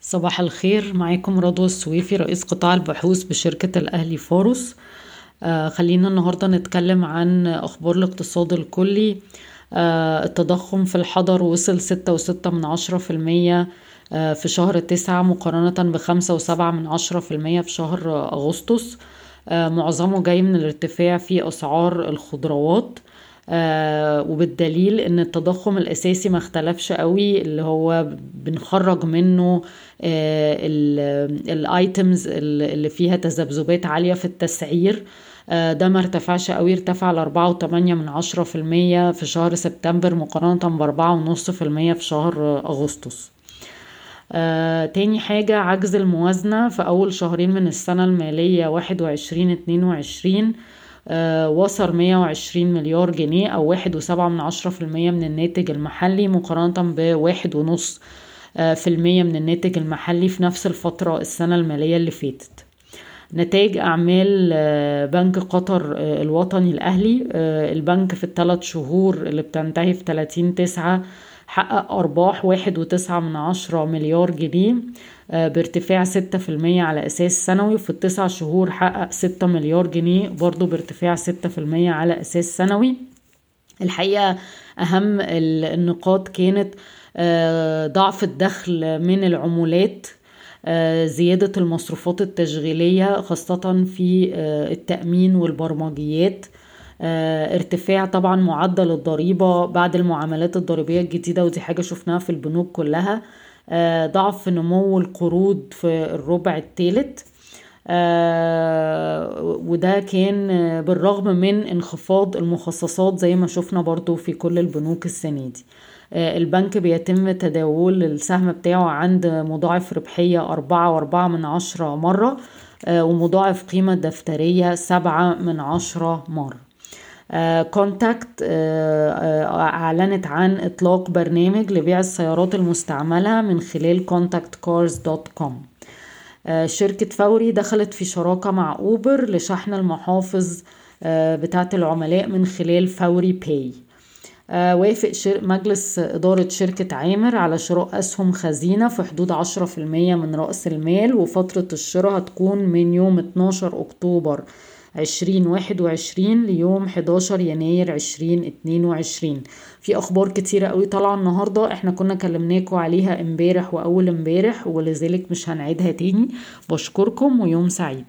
صباح الخير. معاكم رضوى السويفي رئيس قطاع البحوث بشركة الأهلي فاروس آه خلينا النهاردة نتكلم عن أخبار الاقتصاد الكلي. آه التضخم في الحضر وصل ستة وستة من عشرة في المية آه في شهر تسعة مقارنة بخمسة وسبعة من عشرة في المية في شهر أغسطس. آه معظمه جاي من الارتفاع في أسعار الخضروات. وبالدليل إن التضخم الأساسي ما اختلفش قوي اللي هو بنخرج منه آه الايتمز اللي فيها تذبذبات عالية في التسعير. آه ده ما ارتفعش قوي ارتفع من عشرة في المية في شهر سبتمبر مقارنة بأربعة ونص في المية في شهر أغسطس. آه، تاني حاجة عجز الموازنة في أول شهرين من السنة المالية واحد وعشرين اتنين وعشرين. آه، وصل 120 مليار جنيه أو واحد وسبعة من عشرة في المية من الناتج المحلي مقارنة بواحد ونص آه، في المية من الناتج المحلي في نفس الفترة السنة المالية اللي فاتت. نتائج أعمال آه، بنك قطر الوطني الأهلي البنك في الثلاث شهور اللي بتنتهي في 30 تسعة حقق أرباح واحد وتسعة من عشرة مليار جنيه بارتفاع ستة في المية على أساس سنوي وفي التسع شهور حقق ستة مليار جنيه برضو بارتفاع ستة في المية على أساس سنوي. الحقيقة أهم النقاط كانت ضعف الدخل من العمولات زيادة المصروفات التشغيلية خاصة في التأمين والبرمجيات. ارتفاع طبعا معدل الضريبة بعد المعاملات الضريبية الجديدة ودي حاجة شفناها في البنوك كلها. ضعف نمو القروض في الربع الثالث وده كان بالرغم من انخفاض المخصصات زي ما شفنا برضو في كل البنوك السنة دي. البنك بيتم تداول السهم بتاعه عند مضاعف ربحية أربعة وأربعة من عشرة مرة ومضاعف قيمة دفترية سبعة من عشرة مرة. كونتاكت أعلنت عن إطلاق برنامج لبيع السيارات المستعملة من خلال contactcars.com شركة فوري دخلت في شراكة مع أوبر لشحن المحافظ بتاعة العملاء من خلال فوري باي. وافق مجلس إدارة شركة عامر على شراء أسهم خزينة في حدود عشرة في المية من رأس المال وفترة الشراء هتكون من يوم 12 أكتوبر. عشرين واحد وعشرين ليوم حداشر يناير عشرين اتنين وعشرين. في أخبار كتيرة قوي طالعة النهاردة إحنا كنا كلمناكم عليها امبارح وأول امبارح ولذلك مش هنعيدها تاني. بشكركم ويوم سعيد.